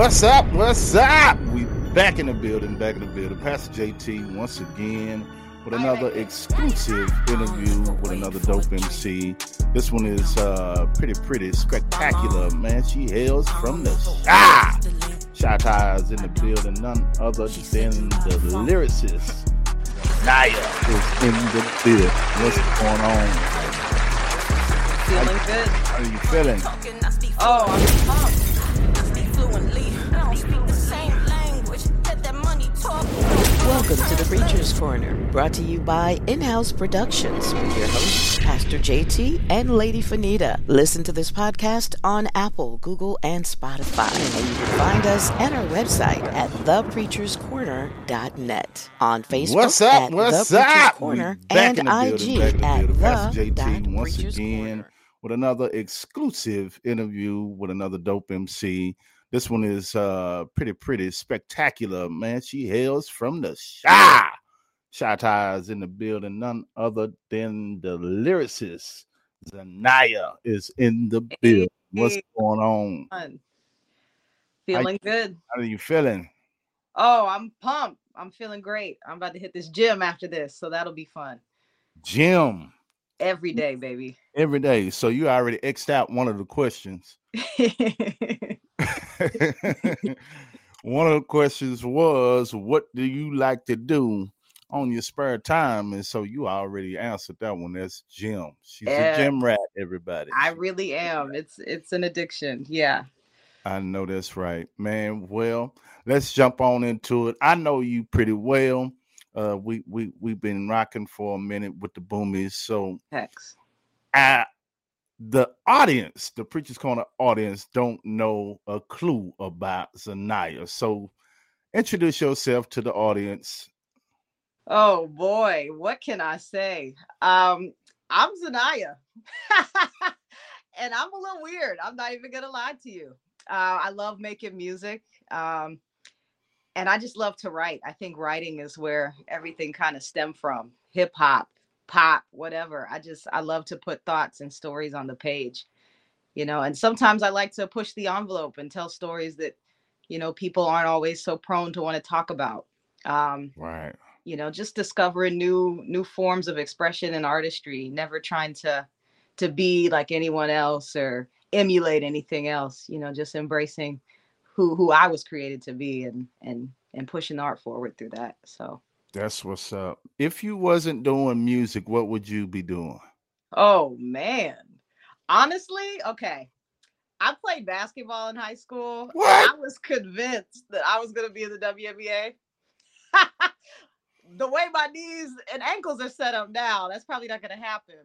What's up? What's up? We back in the building, back in the building. Pastor JT once again with another exclusive interview with another dope MC. This one is uh pretty, pretty spectacular, man. She hails from the shy. Shy ties in the building, none other than the lyricist. Naya is in the building. What's going on? Feeling good. How are you feeling? Oh, I'm pumped. Welcome to the Preacher's Corner, brought to you by In-House Productions with your hosts, Pastor JT and Lady Fenita. Listen to this podcast on Apple, Google, and Spotify. And you can find us at our website at thepreacherscorner.net. On Facebook What's up? at What's The Preacher's up? Corner and in building, IG the at. Pastor the JT once Preacher's again Corner. with another exclusive interview with another dope MC. This one is uh pretty, pretty spectacular, man. She hails from the shy. Shy ties in the building, none other than the lyricist. Zanyia is in the building. What's going on? Feeling good. How are you feeling? Oh, I'm pumped. I'm feeling great. I'm about to hit this gym after this, so that'll be fun. gym, Every mm. day, baby. every day. So you already xed out one of the questions. one of the questions was, "What do you like to do on your spare time?" And so you already answered that one. That's gym. She's a gym rat. Everybody. I really am. It's it's an addiction. Yeah. I know that's right, man. Well, let's jump on into it. I know you pretty well. Uh, we we we've been rocking for a minute with the boomies, so Hex. I, the audience, the Preacher's Corner audience, don't know a clue about Zanyia. So introduce yourself to the audience. Oh boy, what can I say? Um, I'm Zanyia. and I'm a little weird. I'm not even gonna lie to you. Uh, I love making music. Um, and I just love to write. I think writing is where everything kind of stem from. Hip hop, pop, whatever. I just I love to put thoughts and stories on the page. You know, and sometimes I like to push the envelope and tell stories that, you know, people aren't always so prone to want to talk about. Um, Right. you know just discovering new new forms of expression and artistry never trying to to be like anyone else or emulate anything else you know just embracing who who i was created to be and and and pushing the art forward through that so That's what's up. If you wasn't doing music, what would you be doing? oh man honestly okay i played basketball in high school What? i was convinced that i was going to be in the WNBA. the way my knees and ankles are set up now that's probably not going to happen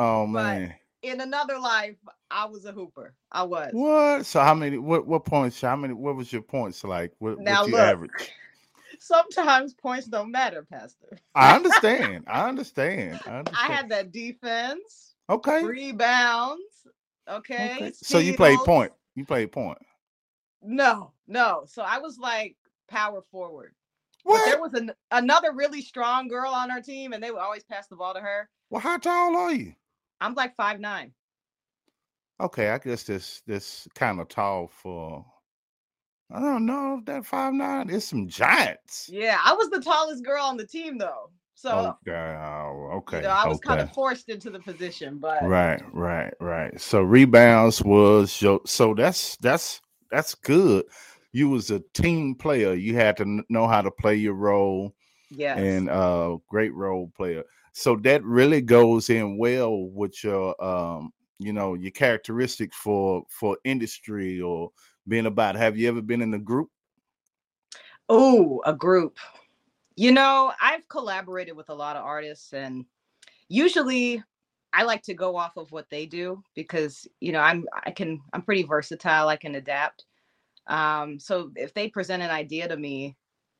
Oh But- man. In another life, I was a hooper. I was. What? So how many what what points? How many what was your points like? What, Now what you look. average? Sometimes points don't matter, Pastor. I understand. I understand. I I had that defense, okay. rebounds. Okay. okay. So you played point. You played point. No, no. So I was like power forward. But What? there was an, another really strong girl on our team, and they would always pass the ball to her. Well, how tall are you? I'm like five nine. Okay, I guess this this kind of tall for. I don't know that five nine. It's some giants. Yeah, I was the tallest girl on the team, though. So okay, oh, okay. you know, I was okay. kind of forced into the position, but Right, right, right. So rebounds was your. So that's that's that's good. You was a team player. You had to know how to play your role, yes. and uh, great role player. So that really goes in well with your, um, you know, your characteristic for for industry or being about. Have you ever been in a group? Oh, a group. You know, I've collaborated with a lot of artists and usually I like to go off of what they do because, you know, I'm I can I'm pretty versatile, I can adapt. Um so if they present an idea to me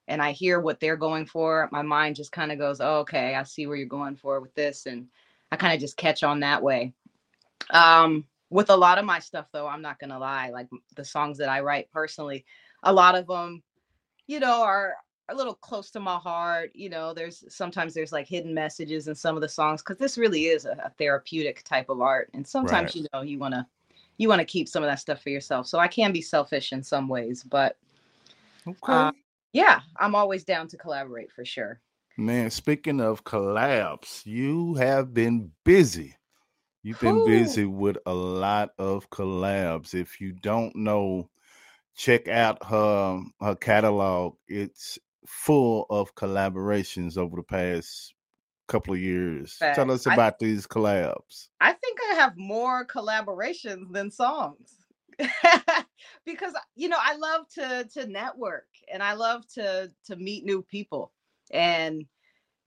and I hear what they're going for, my mind just kind of goes, oh, "Okay, I see where you're going for with this." And I kind of just catch on that way. Um with a lot of my stuff though, I'm not going to lie, like the songs that I write personally, a lot of them you know, are a little close to my heart. You know, there's sometimes there's like hidden messages in some of the songs because this really is a, a therapeutic type of art. And sometimes, Right. you know, you want to you want to keep some of that stuff for yourself. So I can be selfish in some ways, but Okay. uh, yeah, I'm always down to collaborate for sure. Man, speaking of collabs, you have been busy. You've been Whew. busy with a lot of collabs. If you don't know, check out her her catalog. It's full of collaborations over the past couple of years. Tell Facts. us I- about these collabs. I think I have more collaborations than songs. because you know, I love to to network and I love to to meet new people. And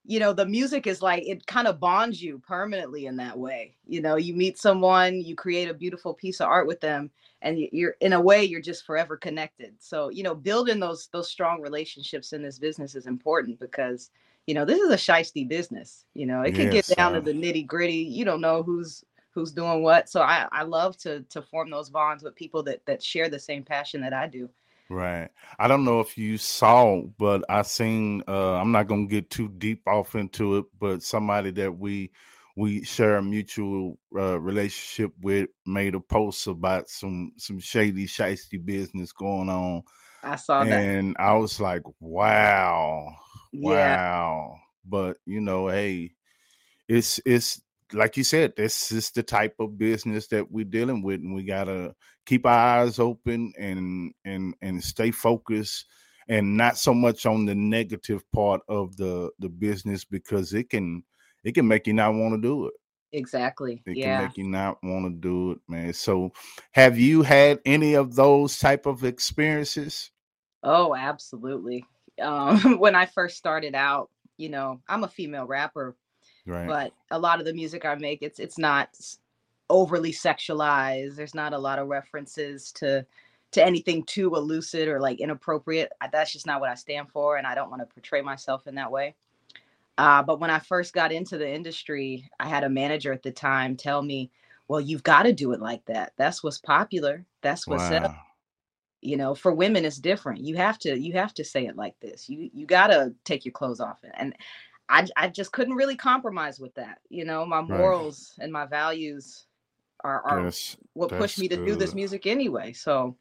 you know, the music is like it kind of bonds you permanently in that way. You know, you meet someone, you create a beautiful piece of art with them and you're in a way you're just forever connected. So, you know, building those those strong relationships in this business is important because you know, this is a shisty business. You know, it can Yes, get down uh, to the nitty gritty. You don't know who's who's doing what. So I, I love to to form those bonds with people that that share the same passion that I do. Right. I don't know if you saw, but I seen uh I'm not gonna get too deep off into it, but somebody that we we share a mutual uh, relationship with made a post about some some shady shisty business going on. I saw that. And I was like, wow, Yeah. wow. But you know, hey, it's it's like you said, this is the type of business that we're dealing with, and we gotta keep our eyes open and and and stay focused and not so much on the negative part of the the business because it can it can make you not want to do it. Exactly. It yeah. can make you not want to do it, man. So have you had any of those type of experiences? Oh, absolutely. Um, when I first started out, you know, I'm a female rapper, Right. but a lot of the music I make, it's it's not overly sexualized. There's not a lot of references to to anything too illicit or like inappropriate. That's just not what I stand for, and I don't want to portray myself in that way. Uh, but when I first got into the industry, I had a manager at the time tell me, "Well, you've got to do it like that. That's what's popular. That's what's sells." wow. you know for women it's different you have to you have to say it like this you you got to take your clothes off and I, I just couldn't really compromise with that you know my morals and my values are, are Yes. what pushed me to do this music anyway so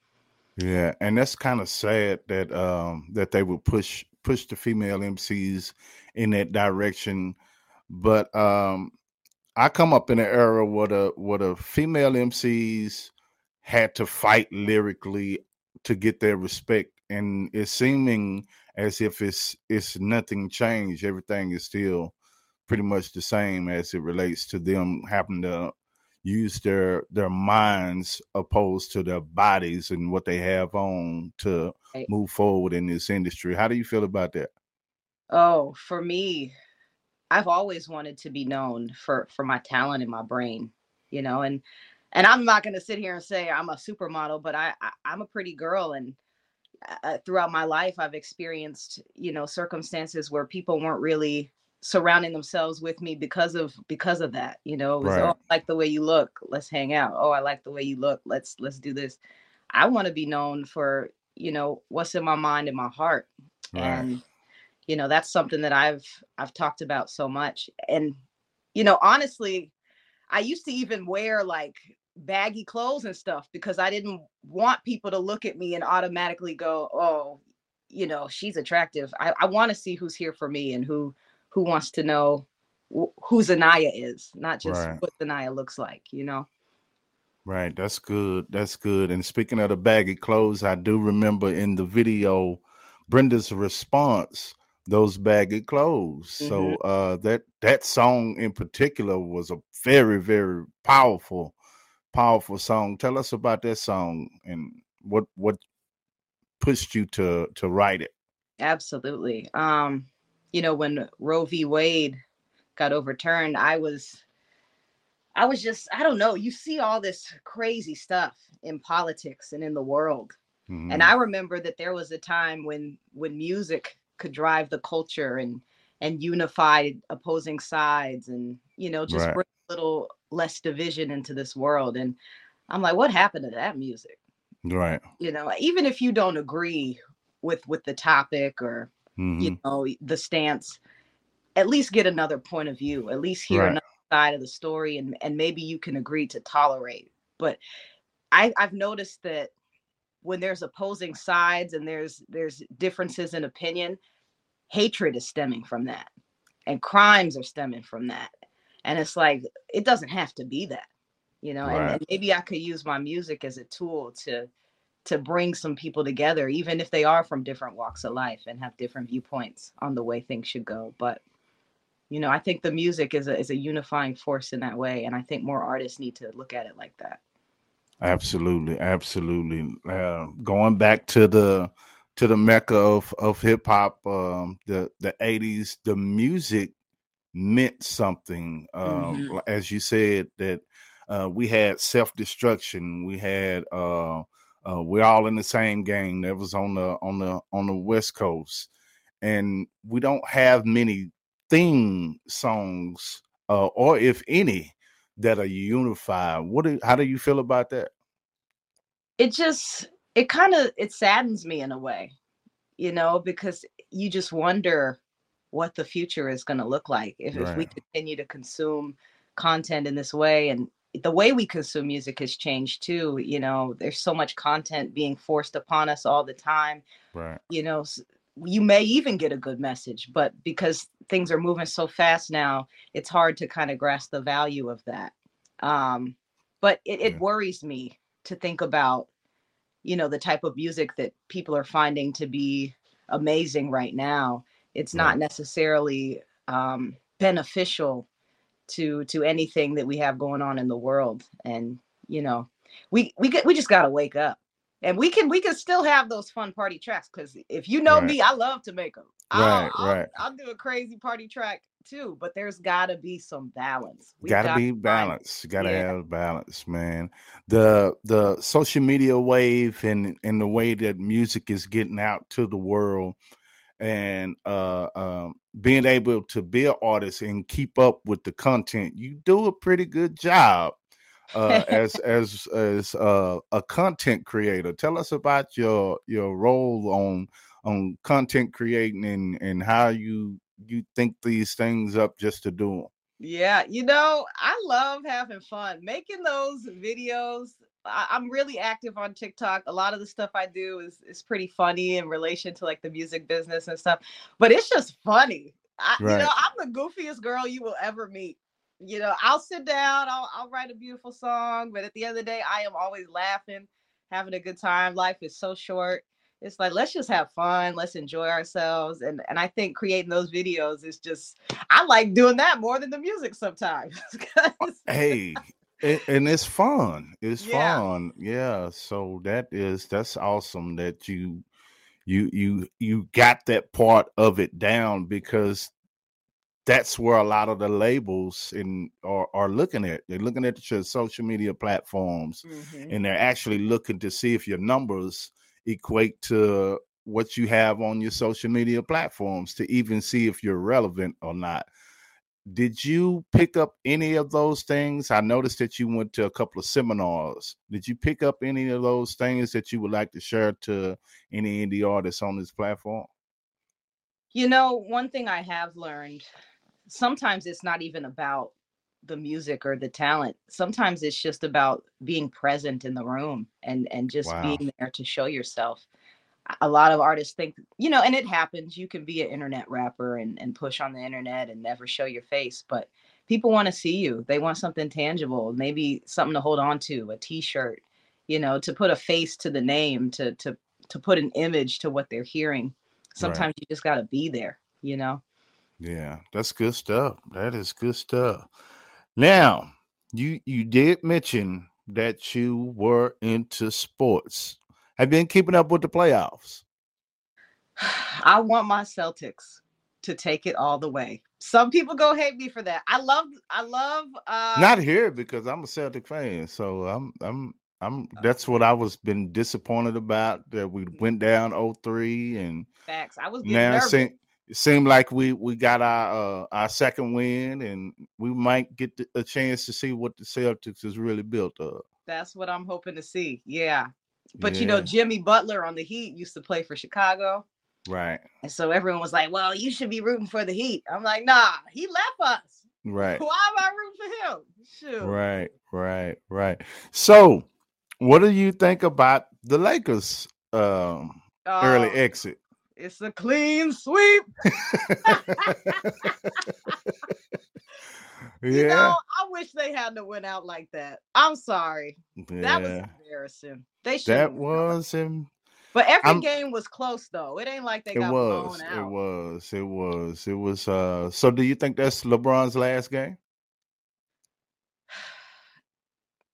Yeah, and that's kind of sad that um that they would push push the female MCs in that direction. But um I come up in an era where the where the female MCs had to fight lyrically to get their respect, and it's seeming as if it's it's nothing changed. Everything is still pretty much the same as it relates to them having to use their their minds opposed to their bodies and what they have on to Right. move forward in this industry. How do you feel about that? oh for me i've always wanted to be known for for my talent and my brain you know and and i'm not going to sit here and say i'm a supermodel but i, I i'm a pretty girl and uh, throughout my life i've experienced you know circumstances where people weren't really surrounding themselves with me because of because of that you know it was Right. oh i like the way you look let's hang out. Oh i like the way you look let's let's do this. I want to be known for you know what's in my mind and my heart and you know that's something that i've i've talked about so much and you know honestly i used to even wear like baggy clothes and stuff because i didn't want people to look at me and automatically go oh you know she's attractive i, I want to see who's here for me and who who wants to know wh- who zanyia is not just Right. what zanyia looks like you know Right, that's good. That's good. And speaking of the baggy clothes, I do remember in the video Brenda's response those baggy clothes. So uh that that song in particular was a very very powerful powerful song. Tell us about that song and what what pushed you to to write it. Absolutely. Um, you know, when Roe v. Wade got overturned, I was I was just, I don't know, you see all this crazy stuff in politics and in the world. Mhm. And I remember that there was a time when when music could drive the culture and and unify opposing sides and you know just Right. bring a little less division into this world. And I'm like, what happened to that music? right. You know, even if you don't agree with with the topic or Mhm. you know the stance at least get another point of view at least hear Right. another side of the story and and maybe you can agree to tolerate but I, I've noticed that when there's opposing sides and there's there's differences in opinion, hatred is stemming from that, and crimes are stemming from that. And it's like it doesn't have to be that, you know. Right. And, and maybe I could use my music as a tool to to bring some people together, even if they are from different walks of life and have different viewpoints on the way things should go. But you know, I think the music is a is a unifying force in that way, and I think more artists need to look at it like that. Absolutely, absolutely. Uh, going back to the to the mecca of of hip hop, um, the the eighties, the music meant something. Um, mm-hmm. As you said, that uh, we had self destruction, we had uh, uh, we're all in the same gang. That was on the on the on the West Coast, and we don't have many theme songs, uh, or if any, that are unified. What? Do, how do you feel about that? It just it kind of it saddens me in a way, you know, because you just wonder what the future is going to look like if, right. if we continue to consume content in this way and the way we consume music has changed too you know there's so much content being forced upon us all the time right you know you may even get a good message but because things are moving so fast now it's hard to kind of grasp the value of that um but it, it yeah. worries me to think about you know the type of music that people are finding to be amazing right now it's not necessarily um beneficial to to anything that we have going on in the world. And you know we we get we just got to wake up. And we can we can still have those fun party tracks because if you know right. me i love to make them right I'll, right. I'll, I'll, do a crazy party track too but there's gotta be some balance. We gotta, gotta be balance. Gotta yeah. have balance man. The the social media wave and and the way that music is getting out to the world and uh, um, being able to be an artist and keep up with the content, you do a pretty good job uh, as as as uh, a content creator. Tell us about your your role on on content creating and and how you you think these things up just to do them. Yeah, you know, I love having fun making those videos I, am really active on TikTok. A lot of the stuff I do is is pretty funny in relation to like the music business and stuff, but it's just funny. I, right. You know, I'm the goofiest girl you will ever meet. You know, I'll sit down, I'll I'll write a beautiful song, but at the end of the day, I am always laughing, having a good time. Life is so short. It's like let's just have fun, let's enjoy ourselves, and and I think creating those videos is just I like doing that more than the music sometimes. hey, and, and it's fun. It's yeah. fun. Yeah. So that is that's awesome that you you you you got that part of it down because that's where a lot of the labels in are, are looking at. They're looking at your social media platforms mm-hmm. and they're actually looking to see if your numbers equate to what you have on your social media platforms to even see if you're relevant or not did you pick up any of those things? I noticed that you went to a couple of seminars. Did you pick up any of those things that you would like to share to any indie artists on this platform? You know, one thing I have learned sometimes it's not even about the music or the talent. Sometimes it's just about being present in the room and and just wow. being there to show yourself a lot of artists think you know and it happens you can be an internet rapper and, and push on the internet and never show your face but people want to see you they want something tangible maybe something to hold on to a t-shirt you know to put a face to the name to to to put an image to what they're hearing. Sometimes right. you just got to be there you know? Yeah that's good stuff that is good stuff. Now you you did mention that you were into sports have been keeping up with the playoffs? I want my Celtics to take it all the way. Some people go hate me for that. I love I love uh not here because I'm a Celtic fan. So I'm I'm I'm uh that's what I was been disappointed about that we mm. went down 03 and facts. I was now it seemed, it seemed like we we got our uh, our second win and we might get a chance to see what the Celtics is really built of. That's what I'm hoping to see. Yeah. But yeah. you know, Jimmy Butler on the Heat used to play for Chicago. Right. And so everyone was like, well, you should be rooting for the Heat. I'm like, nah, he left us. Right. Why am I rooting for him? Shoot. Right, right, right. So What do you think about the Lakers um, early Oh, exit? It's a clean sweep. You know, yeah, I wish they hadn't went out like that. I'm sorry. That was yeah. embarrassing. They should. That was him. But every I'm- game was close though. It ain't like they It got was. blown It out. was. It was. It was. Uh. So, do you think that's LeBron's last game?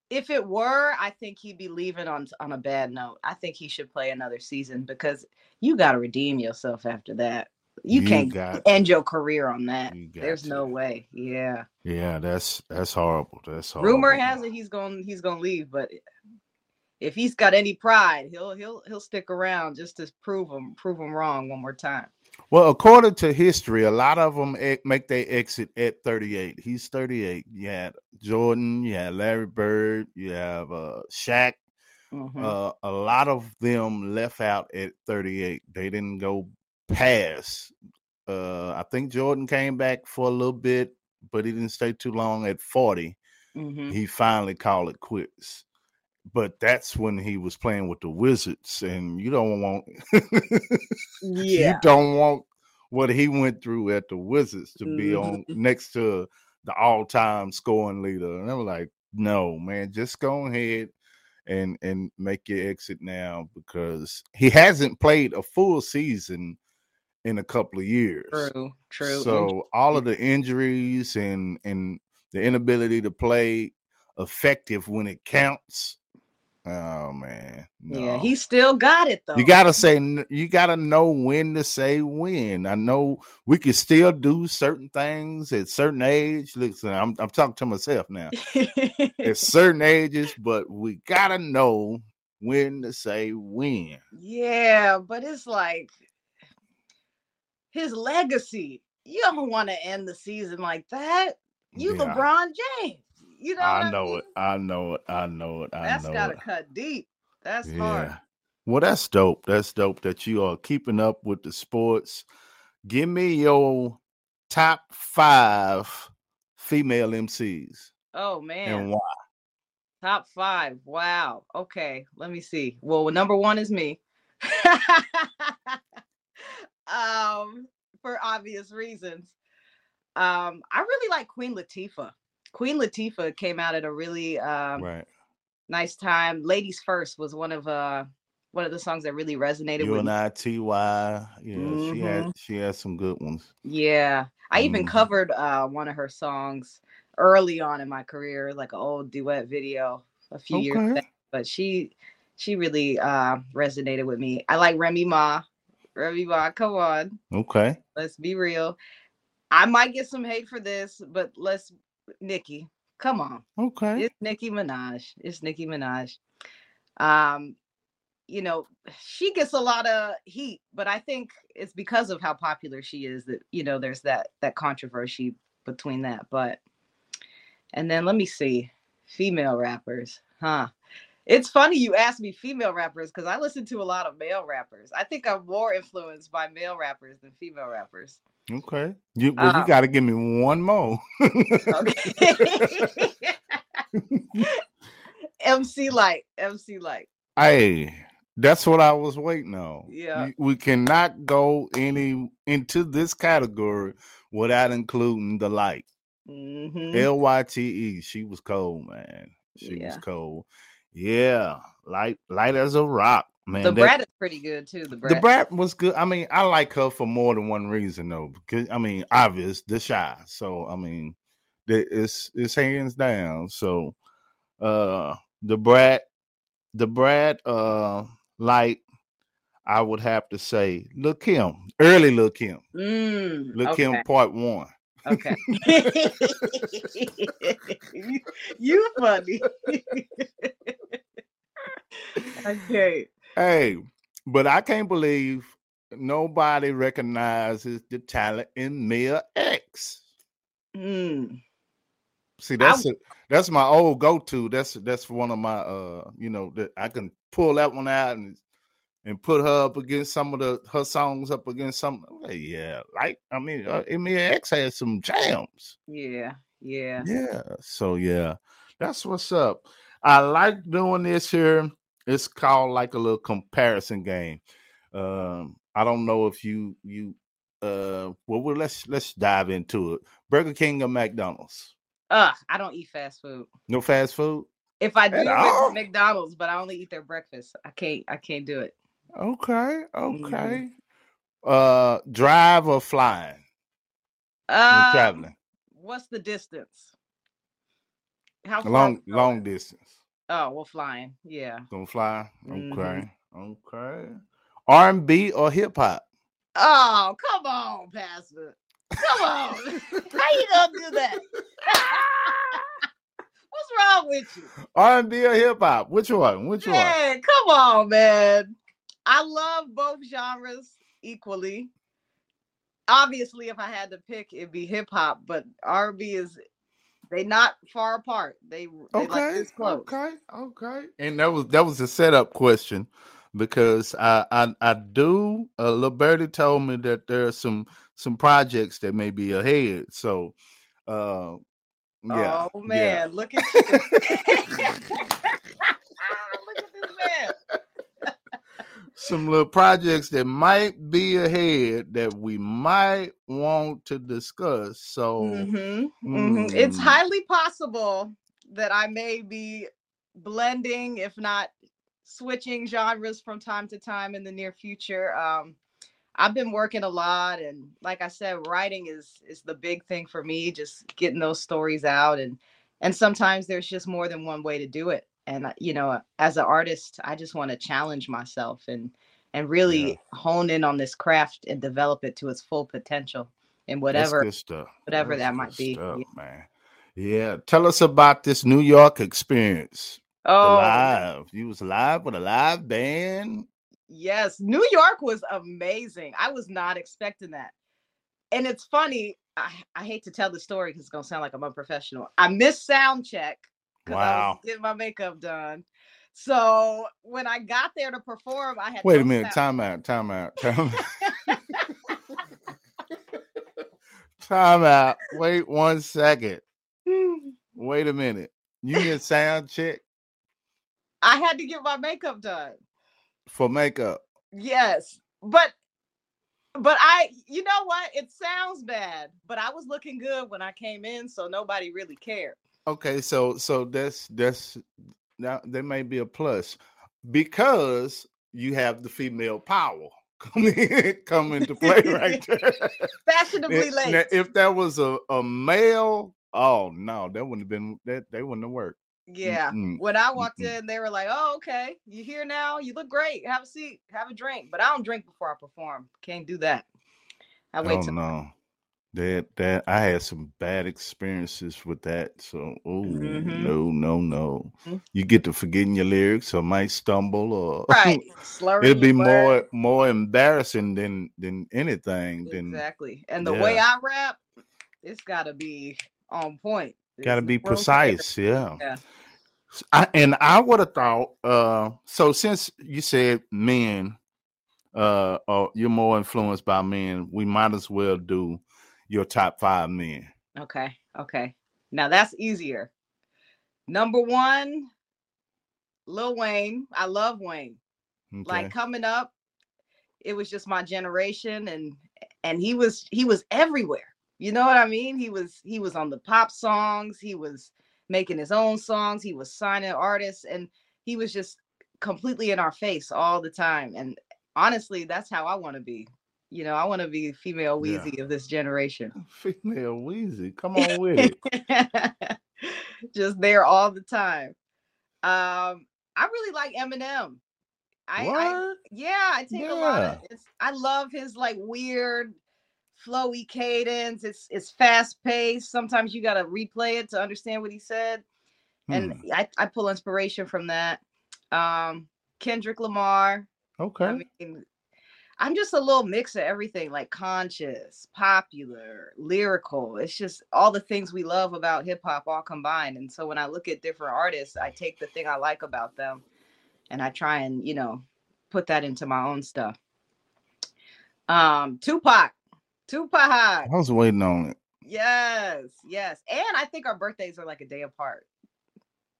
If it were, I think he'd be leaving on on a bad note. I think he should play another season because you got to redeem yourself after that. You, You can't got- end your career on that. You There's no way. Yeah. Yeah, that's that's horrible. That's horrible. Rumor has it he's going he's going to leave, but if he's got any pride, he'll he'll he'll stick around just to prove him prove him wrong one more time. Well, according to history, a lot of them make their exit at 38. He's 38. You had Jordan, you had Larry Bird, you have uh, Shaq. Mhm. Uh, a lot of them left out at 38. They didn't go past. Uh, I think Jordan came back for a little bit, but he didn't stay too long at 40. Mhm. He finally called it quits. But that's when he was playing with the Wizards, and you don't want yeah, you don't want what he went through at the Wizards to be Mhm. on next to the all-time scoring leader. And I'm like, no, man, just go ahead and and make your exit now because he hasn't played a full season in a couple of years. True. True. So all of the injuries and and the inability to play effective when it counts. Oh man, Yeah, he still got it though. You gotta say you gotta know when to say when. I know we can still do certain things at certain age. Listen, I'm I'm talking to myself now. At certain ages, but we gotta know when to say when. yeah, but it's like his legacy. You don't want to end the season like that. You Yeah, LeBron James. You know I I know mean? it. I know it. I know it. I That's know gotta it. cut deep. That's hard. Yeah. Well, that's dope. That's dope that you are keeping up with the sports. Give me your top five female MCs Oh man. and why. Top five. Wow. Okay. Let me see. Well, number one is me. um, for obvious reasons. Um, I really like Queen Latifah. Queen Latifah came out at a really um, Right. nice time. Ladies First was one of uh one of the songs that really resonated You with and me. I, Ty. Yeah, she had Mhm. she had some good ones. Yeah. I even Mhm. covered uh one of her songs early on in my career, like an old duet video a few years back. But she she really uh resonated with me. I like Remy Ma. Remy Ma, come on. Okay. Let's be real. I might get some hate for this, but let's Nicki. Come on. Okay. It's Nicki Minaj. It's Nicki Minaj. Um, you know, she gets a lot of heat, but I think it's because of how popular she is that you know there's that that controversy between that. But and then let me see, female rappers, huh? It's funny you asked me female rappers because I listen to a lot of male rappers. I think I'm more influenced by male rappers than female rappers. Okay. You well, you gotta give me one more. Okay. MC Lyte, MC Lyte. hey, that's what I was waiting on. Yeah. We cannot go any into this category without including the Lyte. Mhm. L Y T E. She was cold, man. She was cold. Yeah, Lyte, Lyte as a rock, man. The That- Brat is pretty good too. The Da Brat. brat was good. I mean, I like her for more than one reason, though. Because I mean, obvious, the shy. So I mean, the- it's it's hands down. So, uh, Da Brat, Da Brat, uh, Lyte. I would have to say, Lil' Kim, early Lil' Kim, Mm, look okay. him, part one. Okay. you, you funny. okay. Hey, but I can't believe nobody recognizes the talent in Mia X. Mm. See, that's a, that's my old go-to. That's that's one of my uh, you know, that I can pull that one out and and put her up against some of the her songs up against some. Like, yeah, like I mean, uh, Mia X has some jams. Yeah. Yeah. Yeah. So yeah, that's what's up. I like doing this here. It's called like a little comparison game. Um, I don't know if you you uh well, well let's let's dive into it. Burger King or McDonald's? Uh, I don't eat fast food. No fast food? If I do? McDonald's, but I only eat their breakfast. I can't I can't do it. Okay, okay. Uh drive or flying Um, traveling? what's the distance? How Long long distance. Oh, well, flying. Yeah. Gonna fly. Mhm. Okay. Okay. R and B or hip hop? Oh, come on, Pastor. Come on. How you gonna do that? What's wrong with you? R and B or hip hop? Which one? Which one? Man, come on, man. I love both genres equally. Obviously, if I had to pick, it'd be hip hop, but R&B is they not far apart. They they like Okay. this close. Okay. Okay. And that was that was a setup question because I I, I do uh Liberty told me that there are some some projects that may be ahead. So uh yeah. oh yeah. man, look at you. look at this man. Some little projects that might be ahead that we might want to discuss. So Mhm, mhm. It's mm, highly possible that I may be blending, if not switching genres from time to time in the near future. Um, I've been working a lot, and like I said, writing is is the big thing for me. Just getting those stories out, and and sometimes there's just more than one way to do it. And you know, as an artist, I just want to challenge myself and and yeah, really hone in on this craft and develop it to its full potential in that's whatever whatever That's that might be. stuff, Yeah. man. Yeah. Tell us about this New York experience. Oh, live. You was live with a live band. yes. New York was amazing. I was not expecting that. And it's funny. I, I hate to tell the story because it's going to sound like I'm unprofessional. I missed sound check because I was Wow. getting my makeup done. So when I got there to perform, I had Wait a minute. Time out. Time out. Time out. time out. Wait one second. Wait a minute. You get sound check I had to get my makeup done. for makeup. Yes. But but I you know what? It sounds bad, but I was looking good when I came in, so nobody really cared. Okay, so so that's that's now there may be a plus because you have the female power come in come into play right there. Fashionably late. now, if that was a, a male, oh no, that wouldn't have been that they wouldn't have worked. Yeah. Mm-mm, When I walked mm-mm. in, they were like, "Oh, okay, you here now? You look great. Have a seat. Have a drink." But I don't drink before I perform. Can't do that. I wait Oh till. no. That that I had some bad experiences with that. So oh Mhm. no, no, no. Mhm. You get to forgetting your lyrics or might stumble or Right. It'd be more more embarrassing than than anything than Exactly. And the way I rap, it's got to be on point. be room for error. precise yeah Yeah. I, and i would have thought uh so since you said men uh or you're more influenced by men we might as well do your top five men Okay. Okay. Now that's easier. Number one, Lil Wayne. I love Wayne. Like coming up, it was just my generation, and and he was he was everywhere. You know what I mean? He was he was on the pop songs. He was making his own songs. He was signing artists, and he was just completely in our face all the time. And honestly, that's how I want to be. You know, I want to be female yeah of this generation. female Weezy, come on with it just there all the time. Um, I really like Eminem. I, I what yeah, I take a lot of it's I love his like weird flowy cadence. It's it's fast paced. Sometimes you gotta replay it to understand what he said. And hmm I, I pull inspiration from that. Um Kendrick Lamar. I okay mean, I'm just a little mix of everything, like conscious, popular, lyrical. It's just all the things we love about hip hop all combined. And so when I look at different artists, I take the thing I like about them and I try and, you know, put that into my own stuff. Um, Tupac. Tupac. i was waiting on it Yes, yes. And I think our birthdays are like a day apart.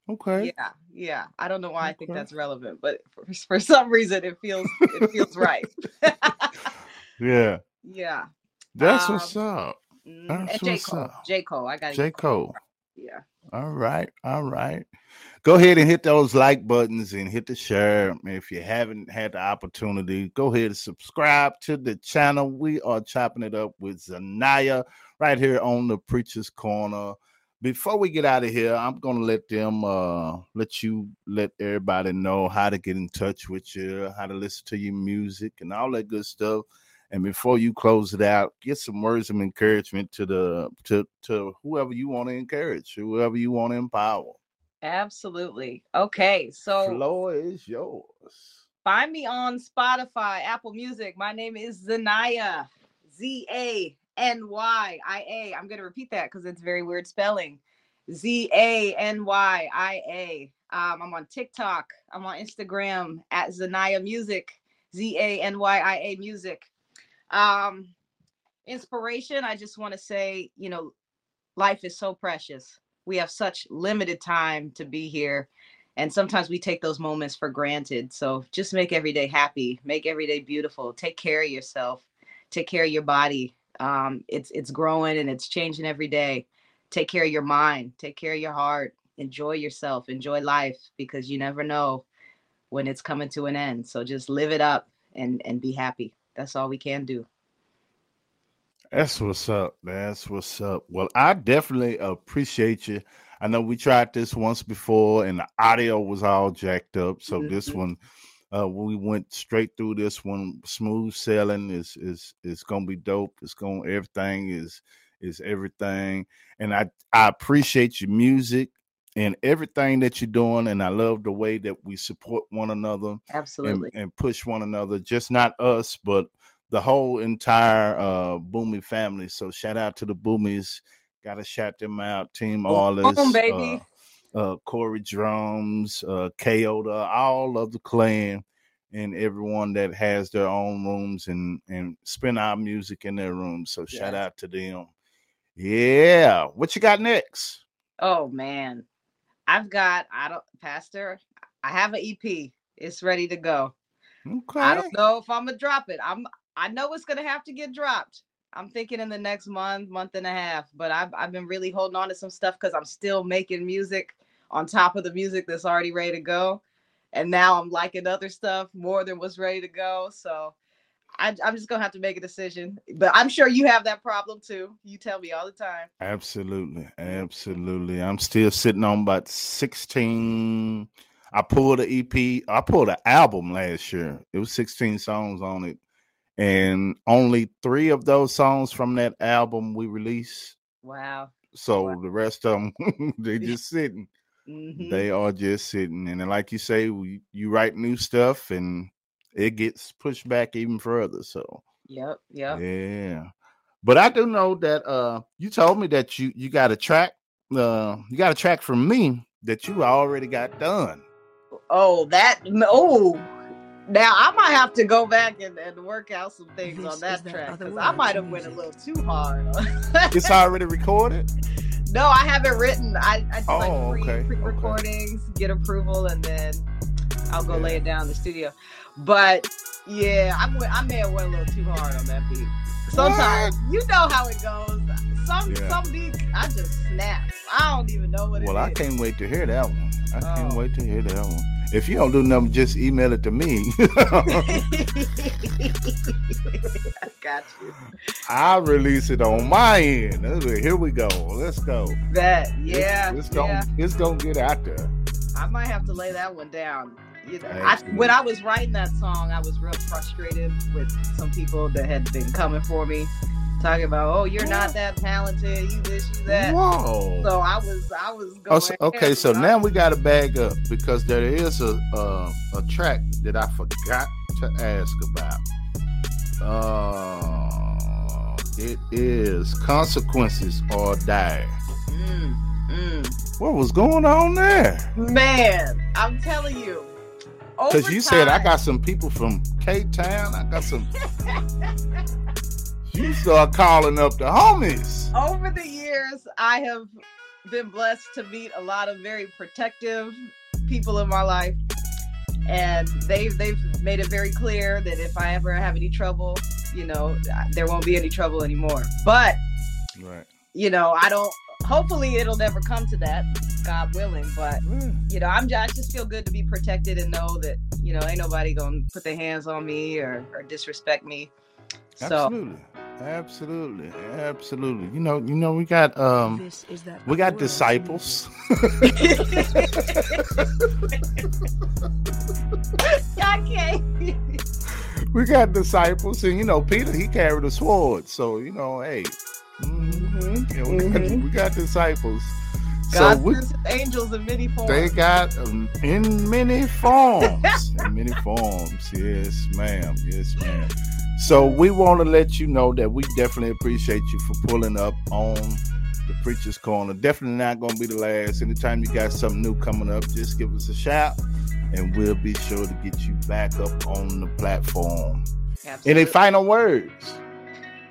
Okay. Yeah, yeah. I don't know why I think that's relevant, but for, for some reason it feels it feels right. yeah. Yeah. That's um, what's up. Mm, That's J. Cole. Up. J. Cole. I got J. Cole. Yeah. All right. All right. Go ahead and hit those like buttons and hit the share. If you haven't had the opportunity, go ahead and subscribe to the channel. We are chopping it up with Zanyia right here on the Preacher's Corner. Before we get out of here, I'm gonna let them uh let you let everybody know how to get in touch with you, how to listen to your music and all that good stuff. And before you close it out, get some words of encouragement to the to to whoever you want to encourage, whoever you want to empower. Absolutely. Okay, so floor is yours. Find me on Spotify, Apple Music. My name is Zanyia, Z A N Y I A. I'm going to repeat that because it's very weird spelling. Z A N Y I A. Um, I'm on TikTok. I'm on Instagram at Zanyia Music, Z A N Y I A Music. Um, inspiration, I just want to say, you know, life is so precious. We have such limited time to be here. And sometimes we take those moments for granted. So just make every day happy, make every day beautiful. Take care of yourself, take care of your body. Um, it's it's growing and it's changing every day. Take care of your mind, take care of your heart, enjoy yourself, enjoy life because you never know when it's coming to an end. So just live it up and and be happy. That's all we can do. That's what's up. That's what's up. Well, I definitely appreciate you. I know we tried this once before and the audio was all jacked up. So mm-hmm. this one, uh, we went straight through this one. Smooth sailing is is is gonna be dope. It's gonna everything is is everything. And I I appreciate your music and everything that you're doing. And I love the way that we support one another. Absolutely. And, and push one another, just not us, but the whole entire uh Boomy family. So shout out to the Boomies. Gotta shout them out. Team Allis. Boom, baby. Uh, uh, Corey Drums, uh, Kyoda, all of the clan, and everyone that has their own rooms and and spin our music in their rooms. So shout out to them. Yeah, what you got next? Oh man, I've got I don't Pastor. I have an EP. It's ready to go. Okay. I don't know if I'm gonna drop it. I'm I know it's gonna have to get dropped. I'm thinking in the next month, month and a half. But I've I've been really holding on to some stuff because I'm still making music on top of the music that's already ready to go. And now I'm liking other stuff more than what's ready to go. So I, am just gonna have to make a decision. But I'm sure you have that problem too. You tell me all the time. Absolutely, absolutely. I'm still sitting on about 16. I pulled an EP. I pulled an album last year. It was 16 songs on it, and only three of those songs from that album we released. Wow. So wow. the rest of them, they just sitting. Mm-hmm. They are just sitting, and like you say, we, you write new stuff, and it gets pushed back even further. So yep, yep. Yeah. But I do know that uh you told me that you you got a track uh you got a track from me that you already got done. Oh, that oh now I might have to go back and, and work out some things this on that track because I might have went a little too hard. it's already recorded. No, I haven't written. I, I do oh, like pre, okay. pre-recordings, okay. get approval, and then I'll go yeah. lay it down in the studio. But yeah, I, I may have went a little too hard on that beat. Sometimes what? you know how it goes. Some yeah. some beats I just snap. I don't even know what. Well, I is. can't wait to hear that one. I oh. can't wait to hear that one. If you don't do nothing, just email it to me. I got you. I'll release it on my end. Here we go. Let's go. That yeah. It's, it's gonna yeah. it's gonna get out there. I might have to lay that one down you know, I, when I was writing that song, I was real frustrated with some people that had been coming for me, talking about, "Oh, you're not that talented. You this, you that." Whoa! So I was, I was going. Oh, so, okay, so now we got to bag up because there is a uh, a track that I forgot to ask about. Uh, it is consequences or die. Mm, mm. What was going on there? Man, I'm telling you, because you said I got some people from Cape Town. I got some. you start calling up the homies. Over the years, I have been blessed to meet a lot of very protective people in my life. And they've they've made it very clear that if I ever have any trouble, you know, there won't be any trouble anymore. But right. you know, I don't hopefully it'll never come to that, God willing. But you know, I'm I just feel good to be protected and know that, you know, ain't nobody gonna put their hands on me or, or disrespect me. Absolutely. So Absolutely, absolutely. You know, you know, we got um, we got disciples. okay. we got disciples, and you know, Peter he carried a sword, so you know, hey, mm-hmm. we, mm-hmm. got, we got disciples. God so we, angels in many forms. They got um, in many forms, in many forms. Yes, ma'am. Yes, ma'am. So we want to let you know that we definitely appreciate you for pulling up on the Preacher's Corner. Definitely not going to be the last. Anytime you got something new coming up, just give us a shout and we'll be sure to get you back up on the platform. Absolutely. Any final words?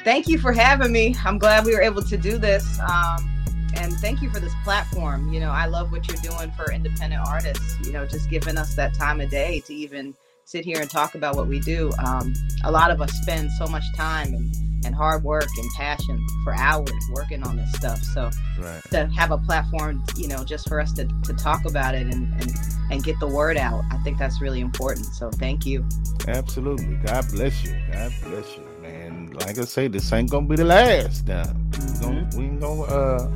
Thank you for having me. I'm glad we were able to do this. Um, and thank you for this platform. You know, I love what you're doing for independent artists, you know, just giving us that time of day to even sit here and talk about what we do. Um, a lot of us spend so much time and, and hard work and passion for hours working on this stuff. So right. to have a platform, you know, just for us to, to talk about it and, and, and get the word out, I think that's really important. So thank you. Absolutely. God bless you. God bless you, man. Like I say, this ain't gonna be the last time. Mm-hmm. we ain't gonna uh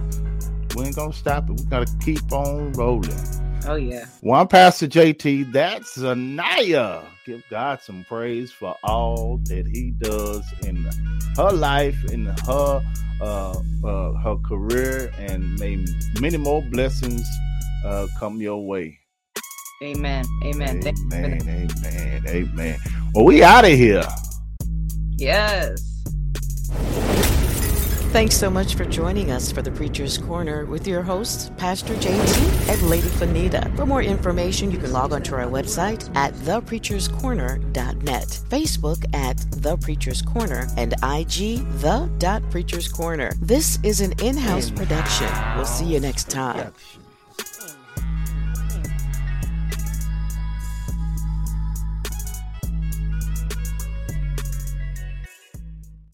we ain't gonna stop it. We gotta keep on rolling. Oh yeah. One Pastor JT, that's Zanyia. Give God some praise for all that He does in her life, in her uh, uh, her career, and may many more blessings uh, come your way. Amen. Amen. Amen. Amen. Amen. Well, we out of here. Yes. Thanks so much for joining us for the Preacher's Corner with your hosts, Pastor JT and Lady Fenita. For more information, you can log on to our website at thepreacherscorner.net, Facebook at The Preacher's Corner, and IG The Preacher's Corner. This is an in-house production. We'll see you next time.